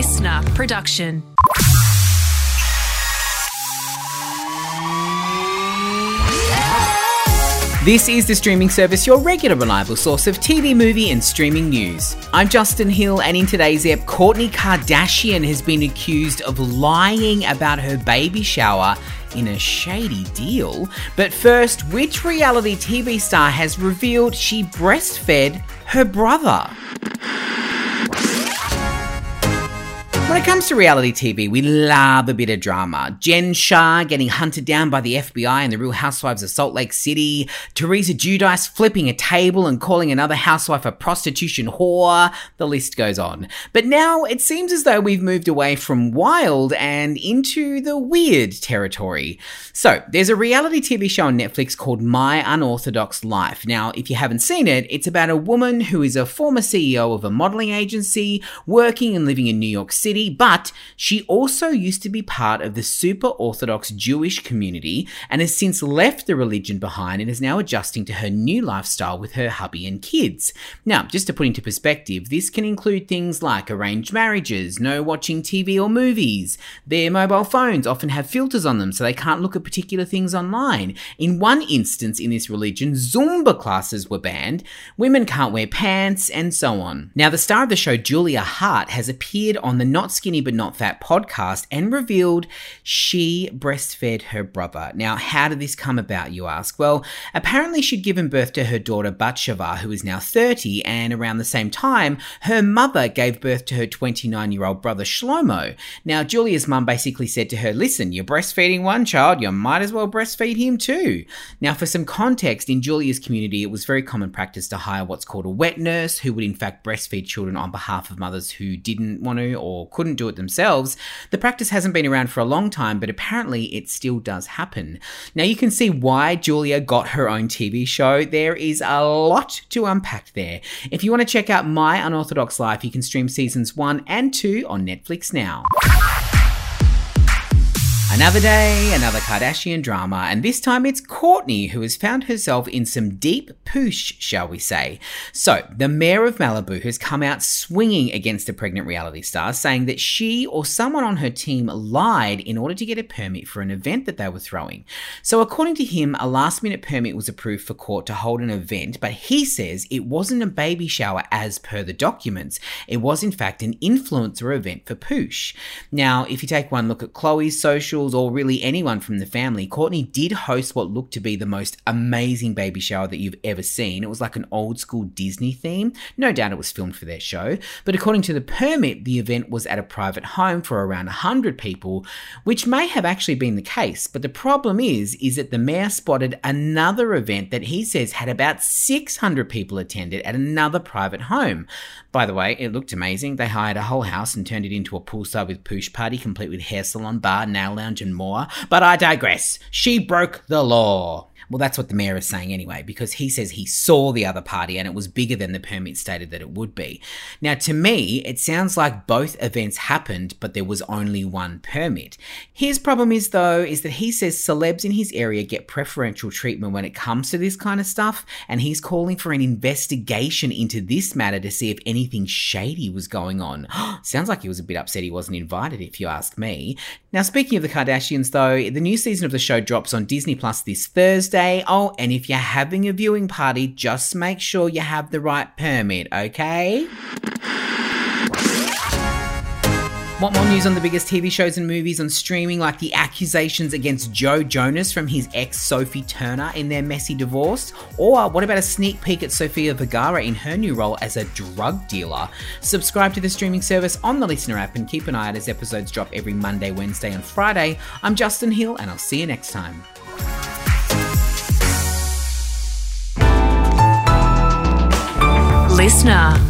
listener production. This is the streaming service, your regular reliable source of TV, movie, and streaming news. I'm Justin Hill, and in today's ep, Kourtney Kardashian has been accused of lying about her baby shower in a shady deal. But first, which reality TV star has revealed she breastfed her brother? When it comes to reality TV, we love a bit of drama. Jen Shah getting hunted down by the FBI and the Real Housewives of Salt Lake City, Teresa Giudice flipping a table and calling another housewife a prostitution whore, the list goes on. But now it seems as though we've moved away from wild and into the weird territory. So, there's a reality TV show on Netflix called My Unorthodox Life. Now, if you haven't seen it, it's about a woman who is a former CEO of a modeling agency, working and living in New York City but she also used to be part of the super Orthodox Jewish community and has since left the religion behind and is now adjusting to her new lifestyle with her hubby and kids. Now, just to put into perspective, this can include things like arranged marriages, no watching TV or movies. Their mobile phones often have filters on them so they can't look at particular things online. In one instance in this religion, Zumba classes were banned, women can't wear pants, and so on. Now, the star of the show, Julia Haart, has appeared on the Not Skinny But Not Fat podcast and revealed she breastfed her brother. Now, how did this come about, you ask? Well, apparently she'd given birth to her daughter Batsheva, who is now 30, and around the same time, her mother gave birth to her 29 year old brother Shlomo. Now, Julia's mum basically said to her, Listen, you're breastfeeding one child, you might as well breastfeed him too. Now, for some context, in Julia's community, it was very common practice to hire what's called a wet nurse who would, in fact, breastfeed children on behalf of mothers who didn't want to or couldn't couldn't do it themselves, the practice hasn't been around for a long time, but apparently it still does happen. Now you can see why Julia got her own TV show. There is a lot to unpack there. If you want to check out My Unorthodox Life, you can stream seasons 1 and 2 on Netflix now. Another day, another Kardashian drama, and this time it's Kourtney who has found herself in some deep poosh, shall we say. So, the mayor of Malibu has come out swinging against the pregnant reality star, saying that she or someone on her team lied in order to get a permit for an event that they were throwing. So, according to him, a last minute permit was approved for Kourt to hold an event, but he says it wasn't a baby shower as per the documents. It was, in fact, an influencer event for poosh. Now, if you take one look at Khloé's social, or really anyone from the family, Kourtney did host what looked to be the most amazing baby shower that you've ever seen. It was like an old school Disney theme. No doubt it was filmed for their show, but according to the permit, the event was at a private home for around 100 people, which may have actually been the case. But the problem is, is that the mayor spotted another event that he says had about 600 people attended at another private home. By the way, it looked amazing. They hired a whole house and turned it into a poolside with poosh party, complete with hair salon, bar, nail lounge, and more. But I digress. She broke the law. Well, that's what the mayor is saying anyway, because he says he saw the other party and it was bigger than the permit stated that it would be. Now, to me, it sounds like both events happened, but there was only one permit. His problem is, though, is that he says celebs in his area get preferential treatment when it comes to this kind of stuff, and he's calling for an investigation into this matter to see if anything shady was going on. sounds like he was a bit upset he wasn't invited, if you ask me. Now, speaking of the Kardashians, though, the new season of the show drops on Disney Plus this Thursday. Oh, and if you're having a viewing party, just make sure you have the right permit, okay? Want more news on the biggest TV shows and movies on streaming, like the accusations against Joe Jonas from his ex Sophie Turner in their messy divorce? Or what about a sneak peek at Sofia Vergara in her new role as a drug dealer? Subscribe to the streaming service on the Listener app and keep an eye out as episodes drop every Monday, Wednesday, and Friday. I'm Justin Hill, and I'll see you next time. Listener.